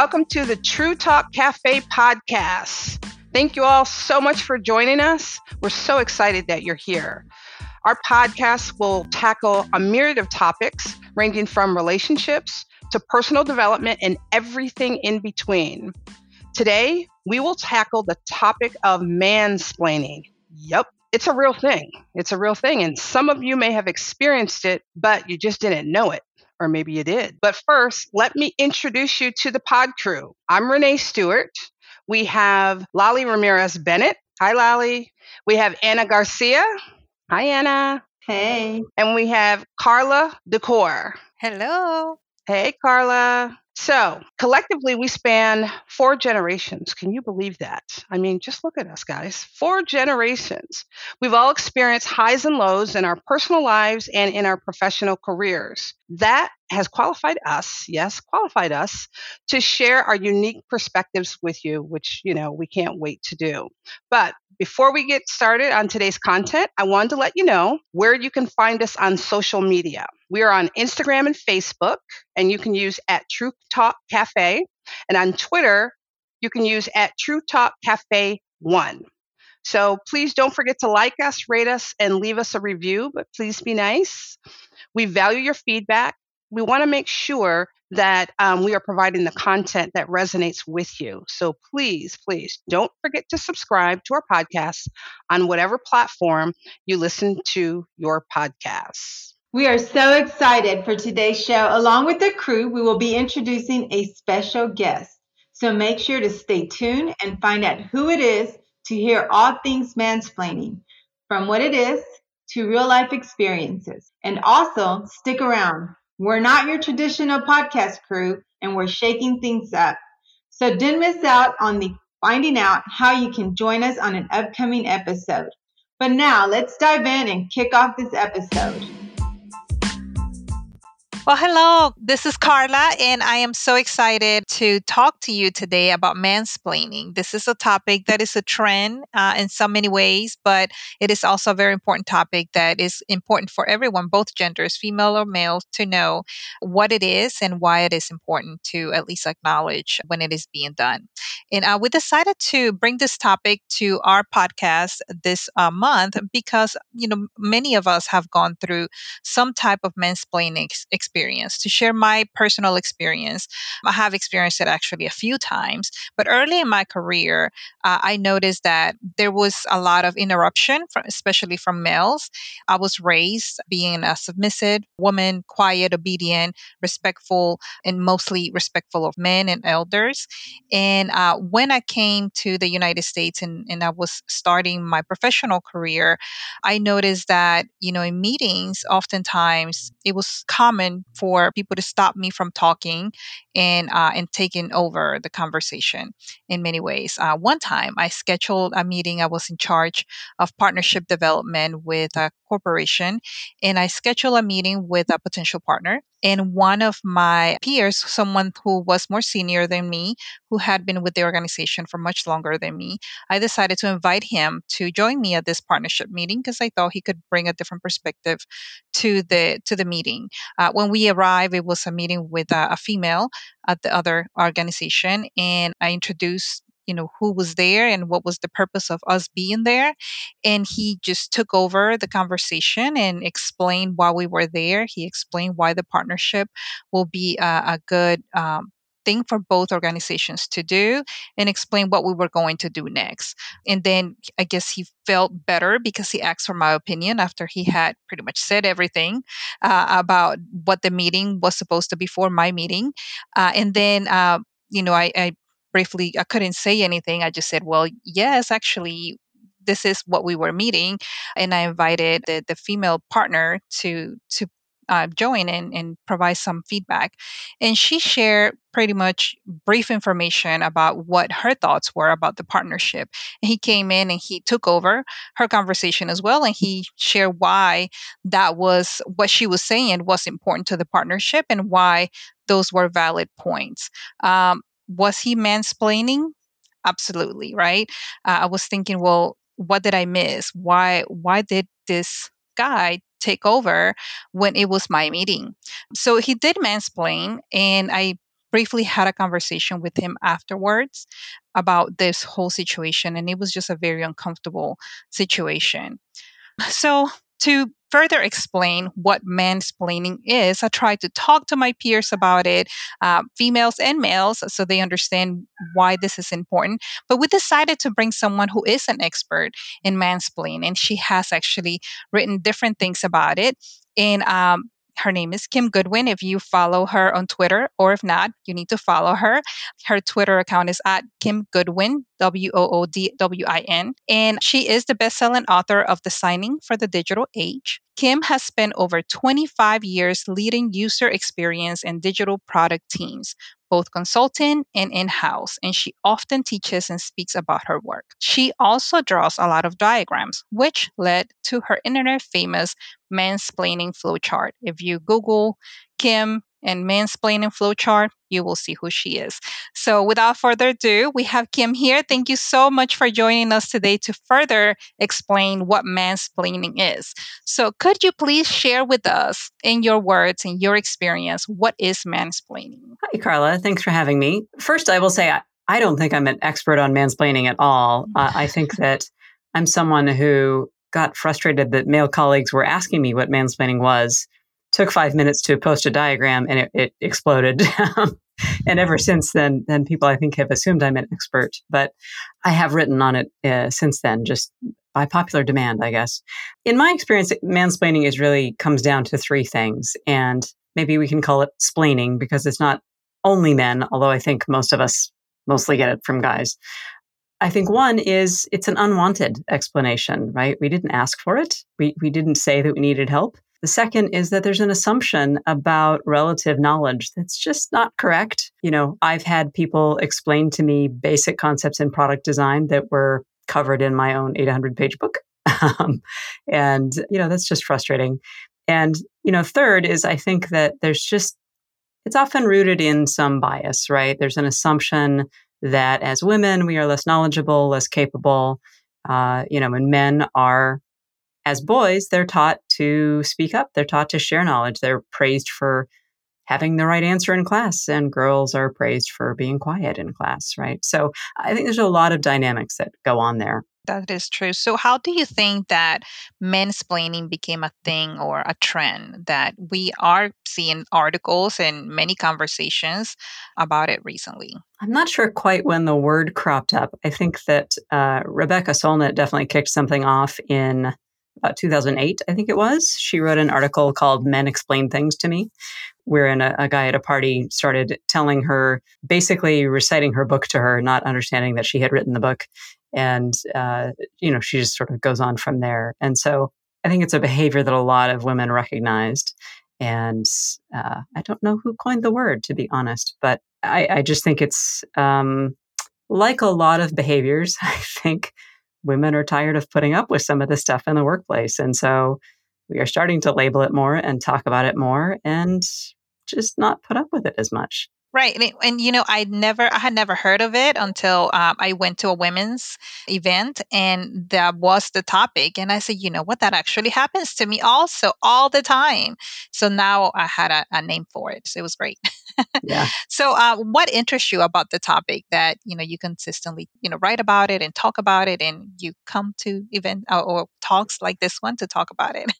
Welcome to the True Talk Cafe podcast. Thank you all so much for joining us. We're so excited that you're here. Our podcast will tackle a myriad of topics ranging from relationships to personal development and everything in between. Today, we will tackle the topic of mansplaining. Yep, it's a real thing. It's a real thing. And some of you may have experienced it, but you just didn't know it. Or maybe you did. But first, let me introduce you to the pod crew. I'm Renee Stewart. We have Lolly Ramirez Bennett. Hi, Lolly. We have Anna Garcia. Hi, Anna. Hey. And we have Carla Decor. Hello. Hey, Carla. So, collectively, we span four generations. Can you believe that? I mean, just look at us, guys. Four generations. We've all experienced highs and lows in our personal lives and in our professional careers. That has qualified us, yes, qualified us to share our unique perspectives with you, which, you know, we can't wait to do. But before we get started on today's content, I wanted to let you know where you can find us on social media. We are on Instagram and Facebook, and you can use at True Talk Cafe. And on Twitter, you can use at True Talk Cafe 1. So please don't forget to like us, rate us, and leave us a review, but please be nice. We value your feedback. We want to make sure that um, we are providing the content that resonates with you. So please, please don't forget to subscribe to our podcast on whatever platform you listen to your podcasts. We are so excited for today's show. Along with the crew, we will be introducing a special guest. So make sure to stay tuned and find out who it is to hear all things mansplaining, from what it is to real life experiences. And also stick around we're not your traditional podcast crew, and we're shaking things up. So don't miss out on the finding out how you can join us on an upcoming episode. But now let's dive in and kick off this episode. Well, hello, this is Carla, and I am so excited to talk to you today about mansplaining. This is a topic that is a trend uh, in so many ways, but it is also a very important topic that is important for everyone, both genders, female or male, to know what it is and why it is important to at least acknowledge when it is being done. And uh, we decided to bring this topic to our podcast this uh, month because, you know, many of us have gone through some type of mansplaining experience experience, to share my personal experience. I have experienced it actually a few times, but early in my career, uh, I noticed that there was a lot of interruption, from, especially from males. I was raised being a submissive woman, quiet, obedient, respectful, and mostly respectful of men and elders. And uh, when I came to the United States and, and I was starting my professional career, I noticed that, you know, in meetings, oftentimes it was common for people to stop me from talking and uh, and taking over the conversation in many ways. Uh, one time, I scheduled a meeting. I was in charge of partnership development with a corporation, and I scheduled a meeting with a potential partner. And one of my peers, someone who was more senior than me, who had been with the organization for much longer than me, I decided to invite him to join me at this partnership meeting because I thought he could bring a different perspective to the to the meeting. Uh, when we arrived, it was a meeting with a, a female at the other organization, and I introduced you know who was there and what was the purpose of us being there and he just took over the conversation and explained why we were there he explained why the partnership will be a, a good um, thing for both organizations to do and explain what we were going to do next. And then I guess he felt better because he asked for my opinion after he had pretty much said everything uh, about what the meeting was supposed to be for my meeting. Uh, and then, uh, you know, I, I briefly, I couldn't say anything. I just said, well, yes, actually, this is what we were meeting and i invited the, the female partner to to uh, join and, and provide some feedback. And she shared pretty much brief information about what her thoughts were about the partnership. And he came in and he took over her conversation as well and he shared why that was what she was saying was important to the partnership and why those were valid points. Um, was he mansplaining? Absolutely, right? Uh, I was thinking, well, what did I miss? Why why did this guy take over when it was my meeting? So he did mansplain, and I briefly had a conversation with him afterwards about this whole situation, and it was just a very uncomfortable situation. So, to further explain what mansplaining is, I tried to talk to my peers about it, uh, females and males, so they understand why this is important. But we decided to bring someone who is an expert in mansplaining, and she has actually written different things about it. And um, her name is Kim Goodwin. If you follow her on Twitter, or if not, you need to follow her. Her Twitter account is at Kim Goodwin, W O O D W I N. And she is the best selling author of Designing for the Digital Age. Kim has spent over 25 years leading user experience and digital product teams, both consulting and in house, and she often teaches and speaks about her work. She also draws a lot of diagrams, which led to her internet famous mansplaining flowchart. If you Google Kim and mansplaining flowchart, you will see who she is. So, without further ado, we have Kim here. Thank you so much for joining us today to further explain what mansplaining is. So, could you please share with us, in your words, in your experience, what is mansplaining? Hi, Carla. Thanks for having me. First, I will say I, I don't think I'm an expert on mansplaining at all. Uh, I think that I'm someone who got frustrated that male colleagues were asking me what mansplaining was took five minutes to post a diagram and it, it exploded. and ever since then, then people I think have assumed I'm an expert, but I have written on it uh, since then, just by popular demand, I guess. In my experience, mansplaining is really comes down to three things, and maybe we can call it splaining because it's not only men, although I think most of us mostly get it from guys. I think one is it's an unwanted explanation, right? We didn't ask for it. We, we didn't say that we needed help. The second is that there's an assumption about relative knowledge that's just not correct. You know, I've had people explain to me basic concepts in product design that were covered in my own 800 page book. Um, and, you know, that's just frustrating. And, you know, third is I think that there's just, it's often rooted in some bias, right? There's an assumption that as women, we are less knowledgeable, less capable. Uh, you know, and men are as boys, they're taught to speak up, they're taught to share knowledge, they're praised for having the right answer in class, and girls are praised for being quiet in class, right? So I think there's a lot of dynamics that go on there. That is true. So, how do you think that mansplaining became a thing or a trend that we are seeing articles and many conversations about it recently? I'm not sure quite when the word cropped up. I think that uh, Rebecca Solnit definitely kicked something off in about 2008, I think it was. She wrote an article called Men Explain Things to Me, wherein a, a guy at a party started telling her, basically reciting her book to her, not understanding that she had written the book. And, uh, you know, she just sort of goes on from there. And so I think it's a behavior that a lot of women recognized. And uh, I don't know who coined the word, to be honest, but I, I just think it's um, like a lot of behaviors, I think women are tired of putting up with some of this stuff in the workplace. And so we are starting to label it more and talk about it more and just not put up with it as much. Right, and, and you know, I never, I had never heard of it until um, I went to a women's event, and that was the topic. And I said, you know what, that actually happens to me also all the time. So now I had a, a name for it. So it was great. Yeah. so, uh, what interests you about the topic that you know you consistently, you know, write about it and talk about it, and you come to event or, uh, or talks like this one to talk about it?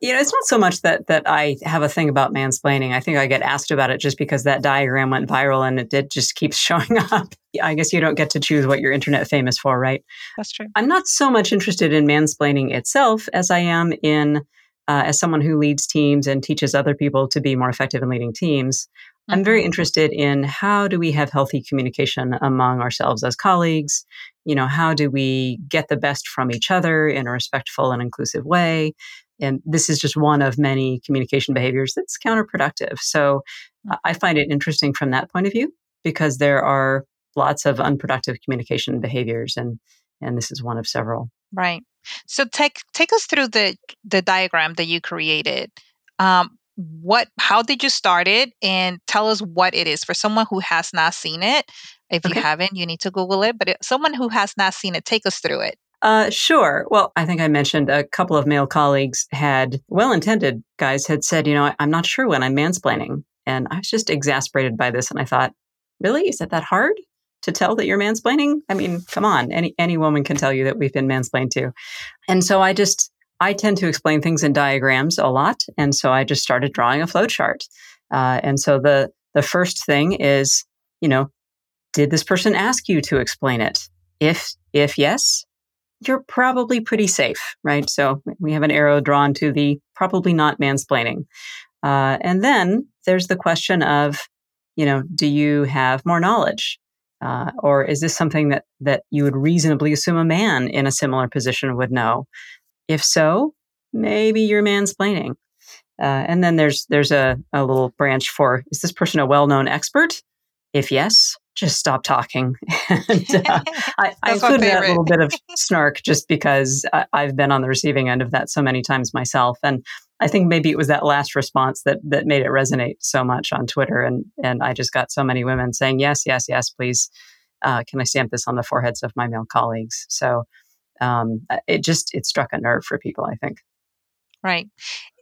You know, it's not so much that that I have a thing about mansplaining. I think I get asked about it just because that diagram went viral and it did just keeps showing up. I guess you don't get to choose what you're internet famous for, right? That's true. I'm not so much interested in mansplaining itself as I am in uh, as someone who leads teams and teaches other people to be more effective in leading teams. I'm very mm-hmm. interested in how do we have healthy communication among ourselves as colleagues? You know, how do we get the best from each other in a respectful and inclusive way? And this is just one of many communication behaviors that's counterproductive. So uh, I find it interesting from that point of view because there are lots of unproductive communication behaviors and and this is one of several. Right. So take take us through the the diagram that you created. Um, what how did you start it and tell us what it is for someone who has not seen it if okay. you haven't you need to google it but it, someone who has not seen it take us through it uh, sure. Well, I think I mentioned a couple of male colleagues had well intended guys had said, you know, I'm not sure when I'm mansplaining. And I was just exasperated by this. And I thought, really? Is it that hard to tell that you're mansplaining? I mean, come on. Any, any woman can tell you that we've been mansplained to. And so I just, I tend to explain things in diagrams a lot. And so I just started drawing a flow chart. Uh, and so the, the first thing is, you know, did this person ask you to explain it? If, if yes, you're probably pretty safe, right? So we have an arrow drawn to the probably not mansplaining. Uh, and then there's the question of, you know, do you have more knowledge? Uh, or is this something that, that you would reasonably assume a man in a similar position would know? If so, maybe you're mansplaining. Uh, and then there's there's a, a little branch for is this person a well-known expert? If yes, just stop talking. and, uh, I, I include that little bit of snark just because I, I've been on the receiving end of that so many times myself. And I think maybe it was that last response that that made it resonate so much on Twitter. And and I just got so many women saying, yes, yes, yes, please. Uh, can I stamp this on the foreheads of my male colleagues? So um, it just it struck a nerve for people. I think. Right.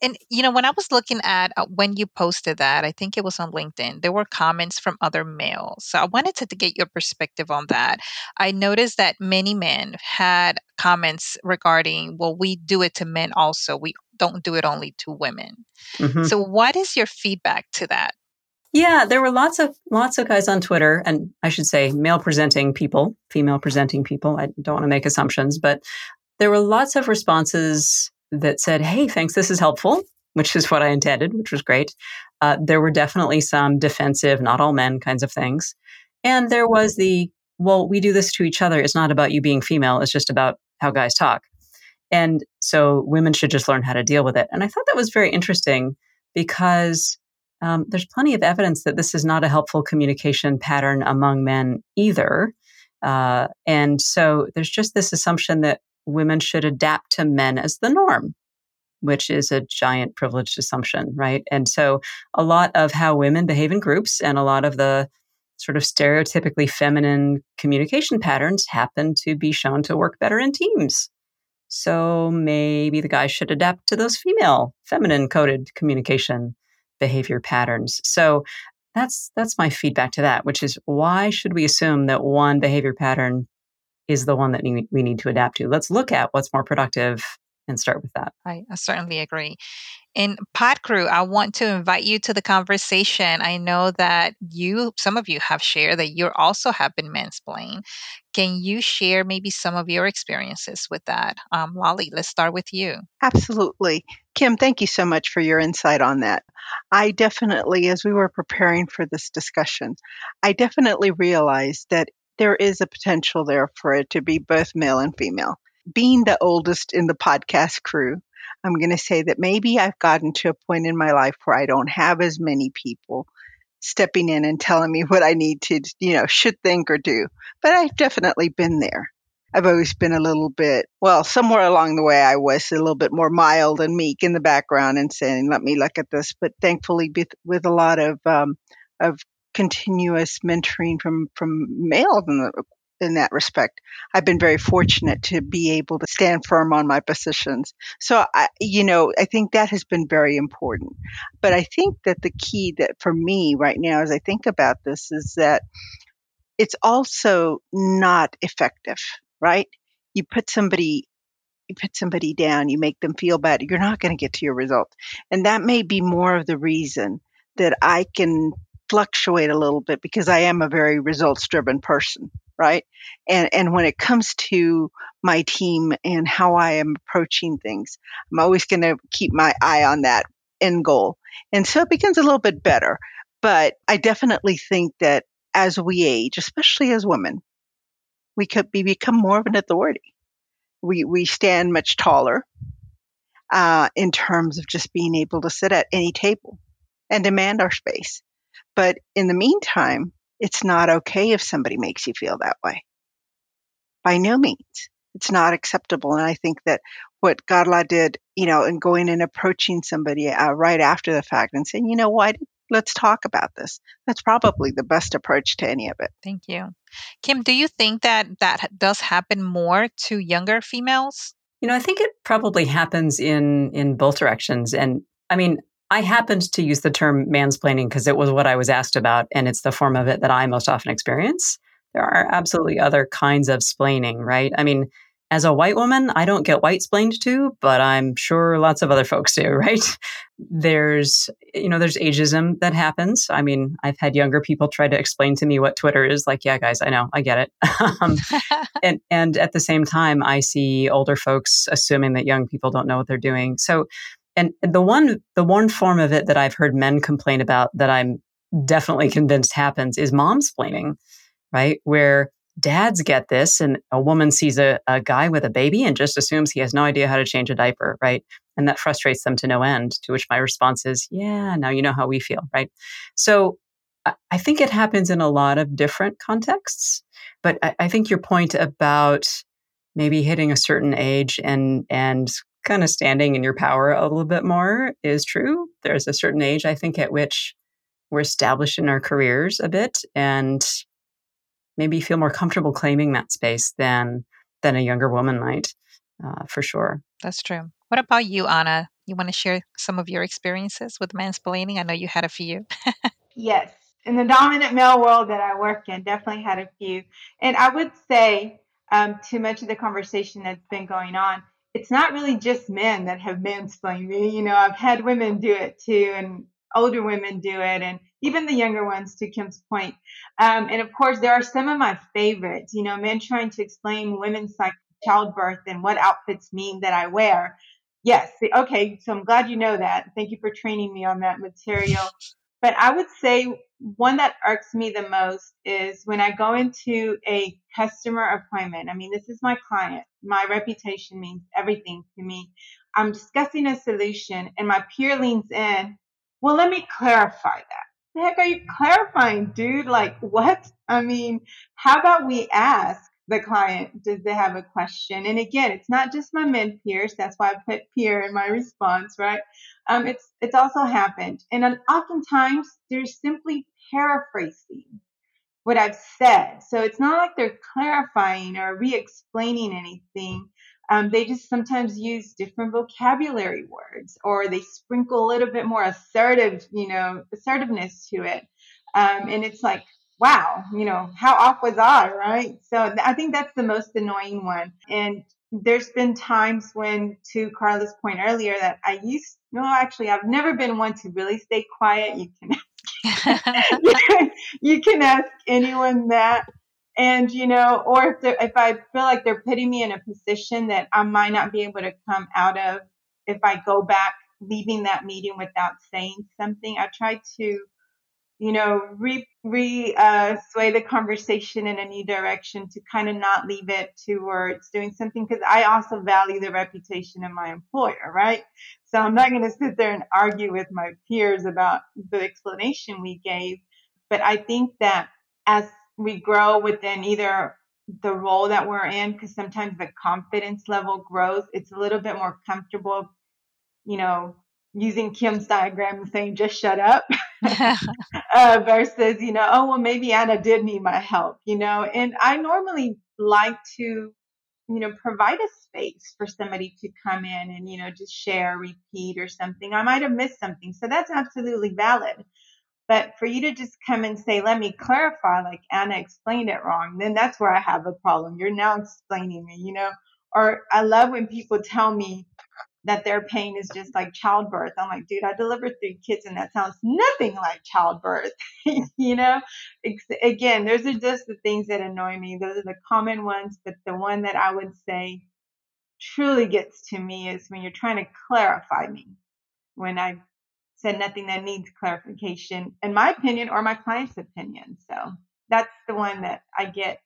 And, you know, when I was looking at uh, when you posted that, I think it was on LinkedIn, there were comments from other males. So I wanted to, to get your perspective on that. I noticed that many men had comments regarding, well, we do it to men also. We don't do it only to women. Mm-hmm. So what is your feedback to that? Yeah, there were lots of lots of guys on Twitter, and I should say male presenting people, female presenting people. I don't want to make assumptions, but there were lots of responses that said, Hey, thanks, this is helpful, which is what I intended, which was great. Uh, there were definitely some defensive, not all men kinds of things. And there was the, well, we do this to each other. It's not about you being female, it's just about how guys talk. And so women should just learn how to deal with it. And I thought that was very interesting because um, there's plenty of evidence that this is not a helpful communication pattern among men either. Uh, and so there's just this assumption that women should adapt to men as the norm, which is a giant privileged assumption, right? And so a lot of how women behave in groups and a lot of the sort of stereotypically feminine communication patterns happen to be shown to work better in teams. So maybe the guys should adapt to those female, feminine coded communication behavior patterns. So that's that's my feedback to that, which is why should we assume that one behavior pattern is the one that we need to adapt to. Let's look at what's more productive and start with that. I, I certainly agree. In Pod Crew, I want to invite you to the conversation. I know that you, some of you have shared that you also have been mansplained. Can you share maybe some of your experiences with that? Um, Lolly, let's start with you. Absolutely. Kim, thank you so much for your insight on that. I definitely, as we were preparing for this discussion, I definitely realized that there is a potential there for it to be both male and female. Being the oldest in the podcast crew, I'm going to say that maybe I've gotten to a point in my life where I don't have as many people stepping in and telling me what I need to, you know, should think or do. But I've definitely been there. I've always been a little bit, well, somewhere along the way, I was a little bit more mild and meek in the background and saying, let me look at this. But thankfully, with, a lot of, um, of continuous mentoring from from males in, the, in that respect. I've been very fortunate to be able to stand firm on my positions. So I, you know, I think that has been very important. But I think that the key that for me right now, as I think about this, is that it's also not effective, right? You put somebody you put somebody down, you make them feel bad, you're not going to get to your result. And that may be more of the reason that I can fluctuate a little bit because I am a very results driven person, right? And and when it comes to my team and how I am approaching things, I'm always going to keep my eye on that end goal. And so it becomes a little bit better. But I definitely think that as we age, especially as women, we could be, become more of an authority. We we stand much taller uh, in terms of just being able to sit at any table and demand our space. But in the meantime, it's not okay if somebody makes you feel that way. By no means. It's not acceptable. And I think that what Carla did, you know, in going and approaching somebody uh, right after the fact and saying, you know what, let's talk about this. That's probably the best approach to any of it. Thank you. Kim, do you think that that does happen more to younger females? You know, I think it probably happens in in both directions. And I mean, I happened to use the term mansplaining because it was what I was asked about, and it's the form of it that I most often experience. There are absolutely other kinds of splaining, right? I mean, as a white woman, I don't get white splained to, but I'm sure lots of other folks do, right? There's, you know, there's ageism that happens. I mean, I've had younger people try to explain to me what Twitter is. Like, yeah, guys, I know, I get it. um, and and at the same time, I see older folks assuming that young people don't know what they're doing. So, and the one the one form of it that I've heard men complain about that I'm definitely convinced happens is mom's momsplaining, right? Where dads get this and a woman sees a, a guy with a baby and just assumes he has no idea how to change a diaper right and that frustrates them to no end to which my response is yeah now you know how we feel right so i think it happens in a lot of different contexts but I, I think your point about maybe hitting a certain age and and kind of standing in your power a little bit more is true there's a certain age i think at which we're established in our careers a bit and maybe feel more comfortable claiming that space than than a younger woman might, uh, for sure. That's true. What about you, Anna? You want to share some of your experiences with mansplaining? I know you had a few. yes. In the dominant male world that I work in, definitely had a few. And I would say, um, too much of the conversation that's been going on, it's not really just men that have mansplained me. You know, I've had women do it too, and older women do it, and even the younger ones, to Kim's point. Um, and of course, there are some of my favorites. You know, men trying to explain women's childbirth and what outfits mean that I wear. Yes, okay. So I'm glad you know that. Thank you for training me on that material. But I would say one that irks me the most is when I go into a customer appointment. I mean, this is my client. My reputation means everything to me. I'm discussing a solution and my peer leans in well, let me clarify that. The heck are you clarifying, dude? Like, what? I mean, how about we ask the client, does they have a question? And again, it's not just my mid peers. That's why I put peer in my response, right? Um, it's it's also happened, and oftentimes they're simply paraphrasing what I've said. So it's not like they're clarifying or re-explaining anything. Um, they just sometimes use different vocabulary words or they sprinkle a little bit more assertive, you know, assertiveness to it. Um, and it's like, wow, you know, how off was I, right? So I think that's the most annoying one. And there's been times when, to Carla's point earlier, that I used, no, actually, I've never been one to really stay quiet. You can, you can ask anyone that and you know or if if i feel like they're putting me in a position that i might not be able to come out of if i go back leaving that meeting without saying something i try to you know re re uh, sway the conversation in a new direction to kind of not leave it towards doing something because i also value the reputation of my employer right so i'm not going to sit there and argue with my peers about the explanation we gave but i think that as we grow within either the role that we're in because sometimes the confidence level grows it's a little bit more comfortable you know using kim's diagram and saying just shut up uh, versus you know oh well maybe anna did need my help you know? And i normally like to you know provide a space for somebody to come in and you know just share repeat or something i might have missed something so that's absolutely valid but for you to just come and say, let me clarify, like Anna explained it wrong, then that's where I have a problem. You're now explaining me, you know? Or I love when people tell me that their pain is just like childbirth. I'm like, dude, I delivered three kids and that sounds nothing like childbirth. you know, again, those are just the things that annoy me. Those are the common ones, but the one that I would say truly gets to me is when you're trying to clarify me. When I said nothing that needs clarification, in my opinion or my client's opinion. So that's the one that I get,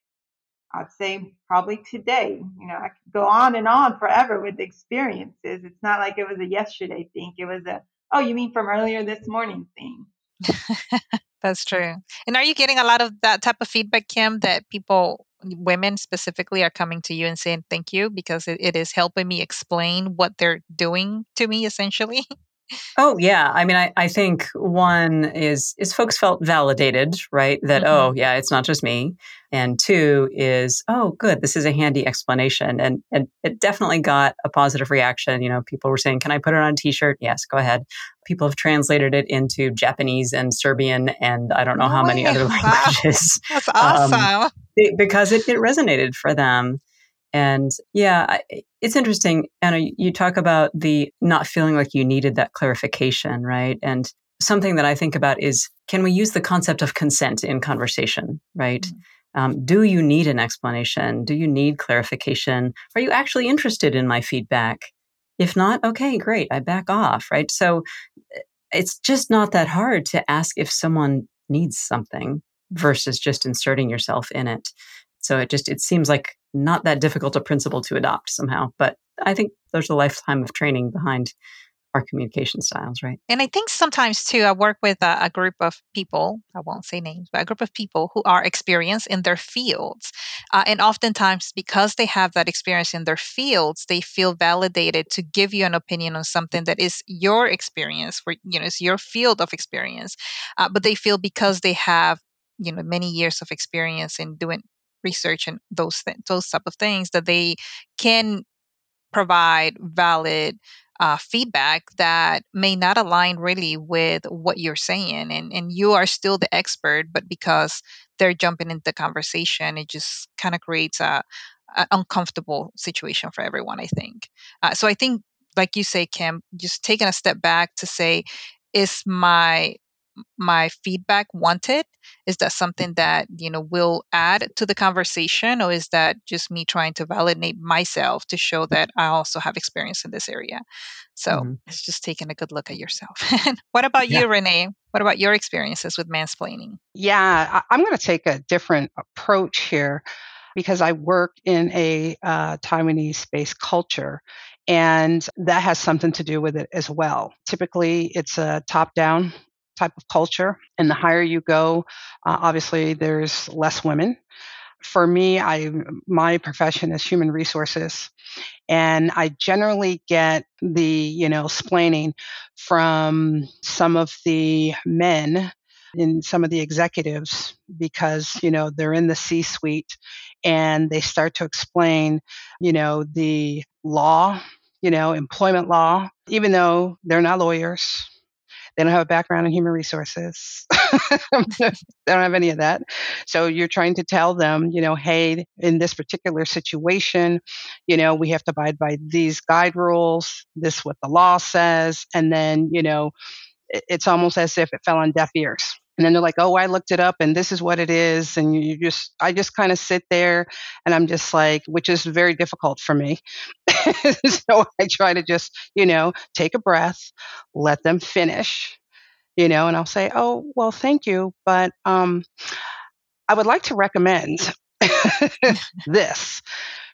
I'd say probably today. You know, I could go on and on forever with experiences. It's not like it was a yesterday thing. It was a, oh, you mean from earlier this morning thing. that's true. And are you getting a lot of that type of feedback, Kim, that people women specifically are coming to you and saying thank you because it, it is helping me explain what they're doing to me essentially Oh yeah, I mean, I, I think one is is folks felt validated, right? That mm-hmm. oh yeah, it's not just me, and two is oh good, this is a handy explanation, and and it definitely got a positive reaction. You know, people were saying, "Can I put it on a T-shirt?" Yes, go ahead. People have translated it into Japanese and Serbian, and I don't know how many other languages. That's awesome. Um, because it, it resonated for them. And yeah, it's interesting. Anna, you talk about the not feeling like you needed that clarification, right? And something that I think about is can we use the concept of consent in conversation, right? Mm-hmm. Um, do you need an explanation? Do you need clarification? Are you actually interested in my feedback? If not, okay, great, I back off, right? So eh, it's just not that hard to ask if someone needs something versus just inserting yourself in it. So it just it seems like not that difficult a principle to adopt somehow. But I think there's a lifetime of training behind our communication styles, right? And I think sometimes too, I work with a, a, group of people, I won't say names, but a group of people who are experienced in their fields. Uh, and oftentimes, because they have that experience in their fields, they feel validated to give you an opinion on something that is your experience, for, you know, it's your field of experience. Uh, but they feel because they have, you know, many years of experience in doing research and those th- those type of things that they can provide valid uh, feedback that may not align really with what you're saying and and you are still the expert but because they're jumping into the conversation it just kind of creates a, a, uncomfortable situation for everyone i think. Uh, so i think like you say kim just taking a step back to say is my my feedback wanted is that something that you know will add to the conversation or is that just me trying to validate myself to show that i also have experience in this area so mm-hmm. it's just taking a good look at yourself what about yeah. you renee what about your experiences with mansplaining yeah i'm going to take a different approach here because i work in a uh, taiwanese based culture and that has something to do with it as well. Typically, it's a top down type of culture. And the higher you go, uh, obviously there's less women. For me, I my profession is human resources, and I generally get the you know splaining from some of the men in some of the executives because you know they're in the C suite and they start to explain you know the law you know employment law even though they're not lawyers they don't have a background in human resources. they don't have any of that. So you're trying to tell them, you know, hey, in this particular situation, you know, we have to abide by these guide rules. This what the law says, and then you know, it's almost as if it fell on deaf ears. And then they're like, oh, I looked it up and this is what it is. And you just, I just kind of sit there and I'm just like, which is very difficult for me. so I try to just, you know, take a breath, let them finish, you know, and I'll say, oh, well, thank you. But um, I would like to recommend this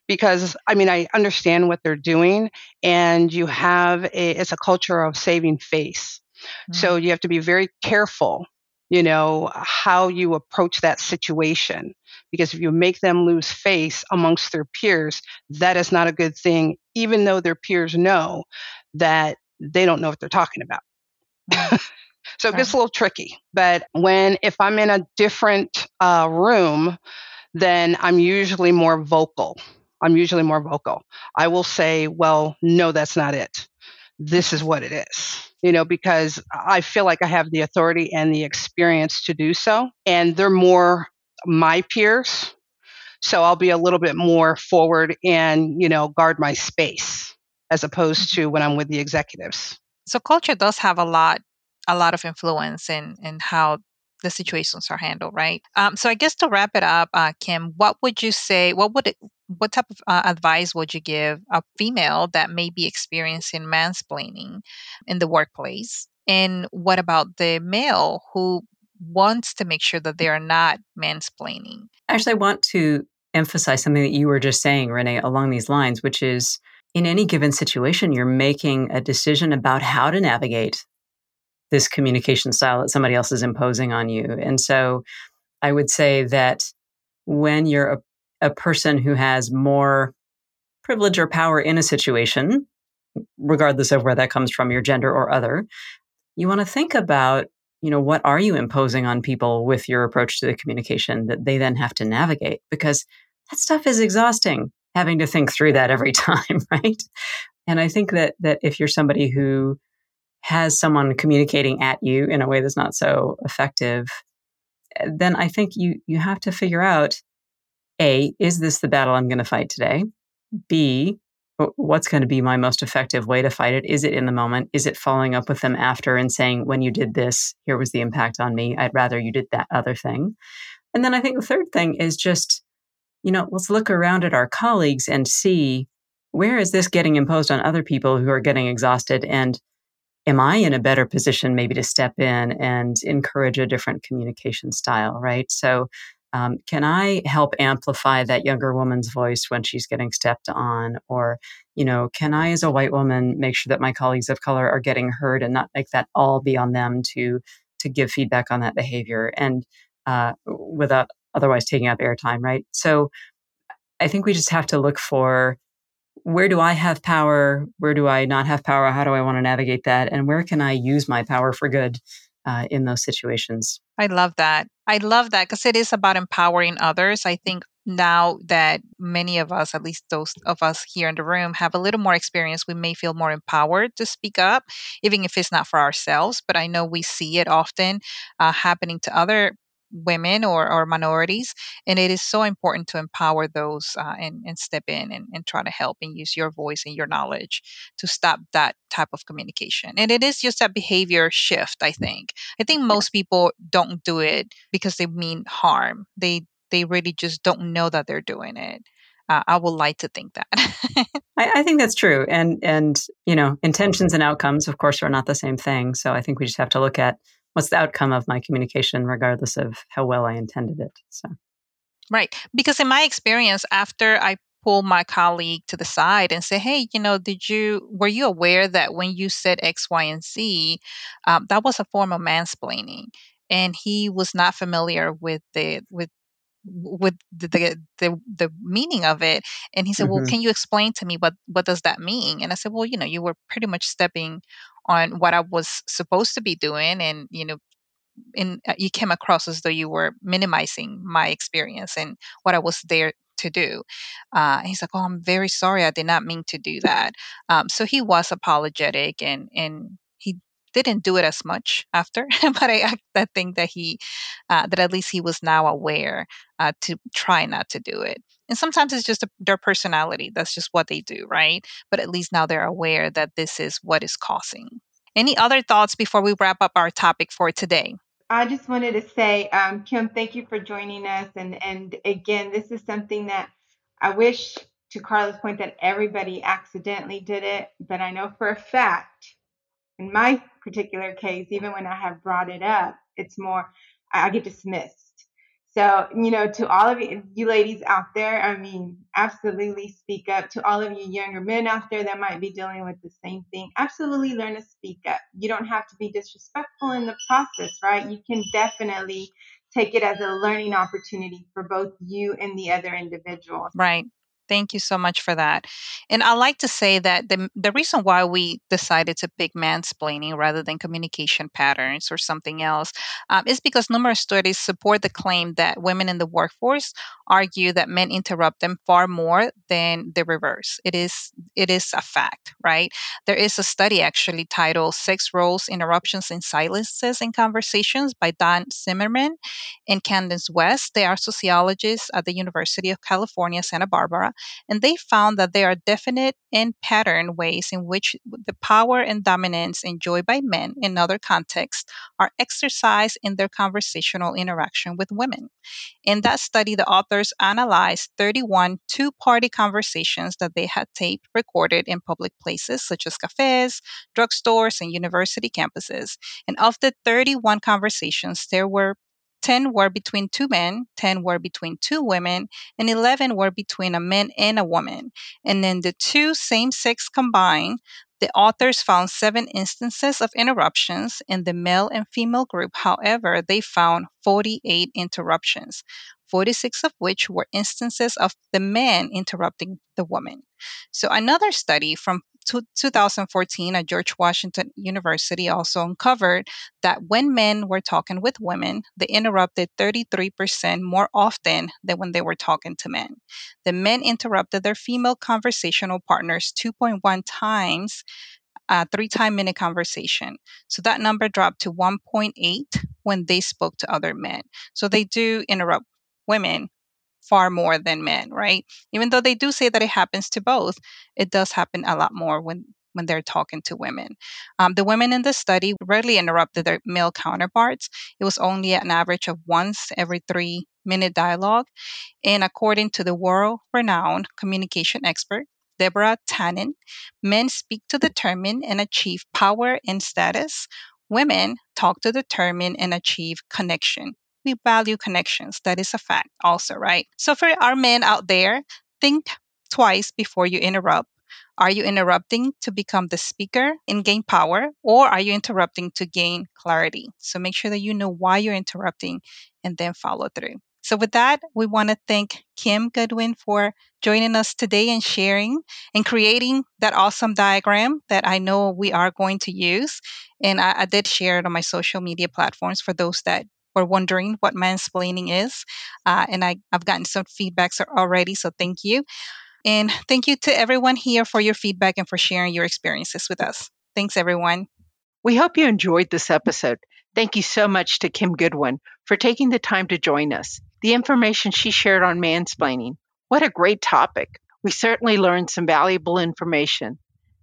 because I mean I understand what they're doing and you have a it's a culture of saving face. Mm-hmm. So you have to be very careful you know, how you approach that situation. Because if you make them lose face amongst their peers, that is not a good thing, even though their peers know that they don't know what they're talking about. So it gets a little tricky. But when, if I'm in a different uh, room, then I'm usually more vocal. I'm usually more vocal. I will say, well, no, that's not it. This is what it is you know, because I feel like I have the authority and the experience to do so. And they're more my peers. So I'll be a little bit more forward and, you know, guard my space as opposed mm-hmm. to when I'm with the executives. So culture does have a lot a lot of influence in in how the situations are handled, right? Um, so I guess to wrap it up, uh, Kim, what would you say? What would it, what type of uh, advice would you give a female that may be experiencing mansplaining in the workplace? And what about the male who wants to make sure that they are not mansplaining? Actually, I want to emphasize something that you were just saying, Renee, along these lines, which is in any given situation, you're making a decision about how to navigate this communication style that somebody else is imposing on you. And so I would say that when you're a, person who has more privilege or power in a situation, regardless of where that comes from, your gender or other. You want to think about, you know, what are you imposing on people with your approach to the communication that they then have to navigate? Because that stuff is exhausting, having to think through that every time, right? And I think that that if you're somebody who has someone communicating at you in a way that's not so effective, eh, then I think you you have to figure out a is this the battle I'm going to fight today? B what's going to be my most effective way to fight it? Is it in the moment? Is it following up with them after and saying, when you did this, here was the impact on me. I'd rather you did that other thing. And then I think the third thing is just, you know, let's look around at our colleagues and see where is this getting imposed on other people who are getting exhausted and am I in a better position maybe to step in and encourage a different communication style, right? So, um, can I help amplify that younger woman's voice when she's getting stepped on? Or, you know, can I, as a white woman, make sure that my colleagues of color are getting heard and not make that all be on them to to give feedback on that behavior and uh, without otherwise taking up airtime, right? So, I think we just have to look for where do I have power? Where do I not have power? How do I want to navigate that? And where can I use my power for good uh, in those situations? I love that. I love that because it is about empowering others. I think now that many of us, at least those of us here in the room, have a little more experience, we may feel more empowered to speak up, even if it's not for ourselves. But I know we see it often uh, happening to other women or, or minorities. And it is so important to empower those uh, and, and step in and, and try to help and use your voice and your knowledge to stop that type of communication. And it is just a behavior shift, I think. I think most people don't do it because they mean harm. They they really just don't know that they're doing it. Uh, I would like to think that. I, I, think that's true, and and you know, intentions and outcomes, of course, are not the same thing. So I think we just have to look at what's the outcome of my communication, regardless of how well I intended it. So, right, because in my experience, after I pull my colleague to the side and say, "Hey, you know, did you were you aware that when you said X, Y, and Z, um, that was a form of mansplaining?" And he was not familiar with the with with the, the, the the meaning of it and he said mm-hmm. well can you explain to me what what does that mean and i said well you know you were pretty much stepping on what I was supposed to be doing and you know in uh, you came across as though you were minimizing my experience and what I was there to do. Uh, he's like, "Oh, I'm very sorry. I did not mean to do that." Um, so he was apologetic and and didn't do it as much after, but I, I think that he uh, that at least he was now aware uh, to try not to do it. And sometimes it's just a, their personality. That's just what they do, right? But at least now they're aware that this is what is causing. Any other thoughts before we wrap up our topic for today? I just wanted to say, um, Kim, thank you for joining us. And and again, this is something that I wish, to Carla's point, that everybody accidentally did it. But I know for a fact, in my particular case, even when I have brought it up, it's more I get dismissed so, you know, to all of you, you ladies out there, I mean, absolutely speak up. To all of you younger men out there that might be dealing with the same thing, absolutely learn to speak up. You don't have to be disrespectful in the process, right? You can definitely take it as a learning opportunity for both you and the other individual. Right. Thank you so much for that. And I like to say that the, the reason why we decided to pick mansplaining rather than communication patterns or something else um, is because numerous studies support the claim that women in the workforce argue that men interrupt them far more than the reverse. It is it is a fact, right? There is a study actually titled Sex Roles, Interruptions, and Silences in Conversations by Don Zimmerman and Candace West. They are sociologists at the University of California, Santa Barbara and they found that there are definite and pattern ways in which the power and dominance enjoyed by men in other contexts are exercised in their conversational interaction with women. In that study, the authors analyzed 31 two party conversations that they had taped recorded in public places such as cafes, drugstores, and university campuses. And of the 31 conversations, there were 10 were between two men, 10 were between two women, and 11 were between a man and a woman. And then the two same sex combined, the authors found seven instances of interruptions in the male and female group. However, they found 48 interruptions, 46 of which were instances of the man interrupting the woman. So, another study from 2014 at George Washington University also uncovered that when men were talking with women, they interrupted 33% more often than when they were talking to men. The men interrupted their female conversational partners 2.1 times a three time minute conversation. So that number dropped to 1.8 when they spoke to other men. So they do interrupt women far more than men, right? Even though they do say that it happens to both, it does happen a lot more when when they're talking to women. Um, the women in the study rarely interrupted their male counterparts. It was only an average of once every three minute dialogue. And according to the world renowned communication expert, Deborah Tannen, men speak to determine and achieve power and status. Women talk to determine and achieve connection we value connections. That is a fact, also, right? So, for our men out there, think twice before you interrupt. Are you interrupting to become the speaker and gain power, or are you interrupting to gain clarity? So, make sure that you know why you're interrupting and then follow through. So, with that, we want to thank Kim Goodwin for joining us today and sharing and creating that awesome diagram that I know we are going to use. And I, I did share it on my social media platforms for those that were wondering what mansplaining is. Uh, and I, I've gotten some feedbacks already, so thank you. And thank you to everyone here for your feedback and for sharing your experiences with us. Thanks, everyone. We hope you enjoyed this episode. Thank you so much to Kim Goodwin for taking the time to join us. The information she shared on mansplaining. What a great topic. We certainly learned some valuable information.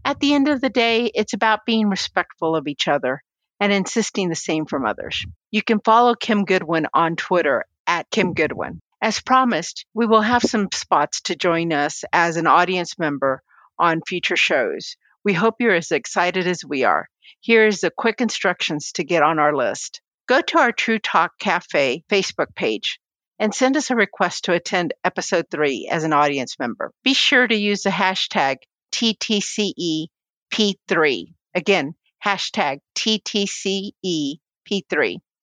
At the end of the day, it's about being respectful of each other and insisting the same from others. You can follow Kim Goodwin on Twitter at Kim Goodwin. As promised, we will have some spots to join us as an audience member on future shows. We hope you're as excited as we are. Here's the quick instructions to get on our list. Go to our True Talk Cafe Facebook page and send us a request to attend episode 3 as an audience member. Be sure to use the hashtag TTCEP3. Again, hashtag TTCEP3.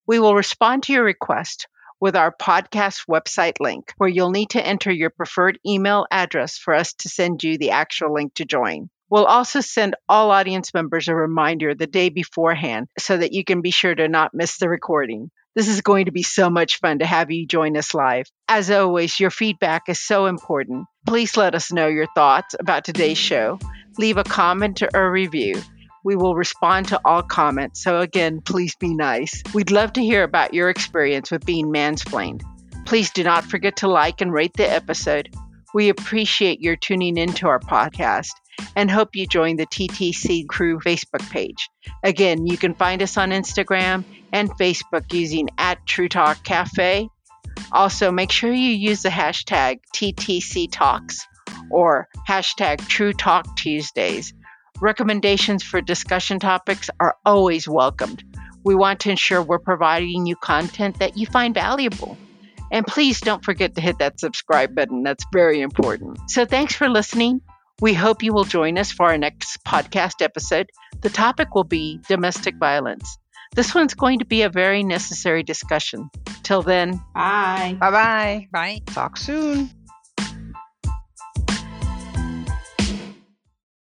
We will respond to your request with our podcast website link, where you'll need to enter your preferred email address for us to send you the actual link to join. We'll also send all audience members a reminder the day beforehand so that you can be sure to not miss the recording. This is going to be so much fun to have you join us live. As always, your feedback is so important. Please let us know your thoughts about today's show. Leave a comment or a review we will respond to all comments. So, again, please be nice. We'd love to hear about your experience with being mansplained. Please do not forget to like and rate the episode. We appreciate your tuning into our podcast and hope you join the TTC Crew Facebook page. Again, you can find us on Instagram and Facebook using at True Talk Cafe. Also, make sure you use the hashtag TTC Talks or hashtag True Talk Tuesdays Recommendations for discussion topics are always welcomed. We want to ensure we're providing you content that you find valuable. And please don't forget to hit that subscribe button. That's very important. So thanks for listening. We hope you will join us for our next podcast episode. The topic will be domestic violence. This one's going to be a very necessary discussion. Till then, bye. Bye bye. Bye. Talk soon.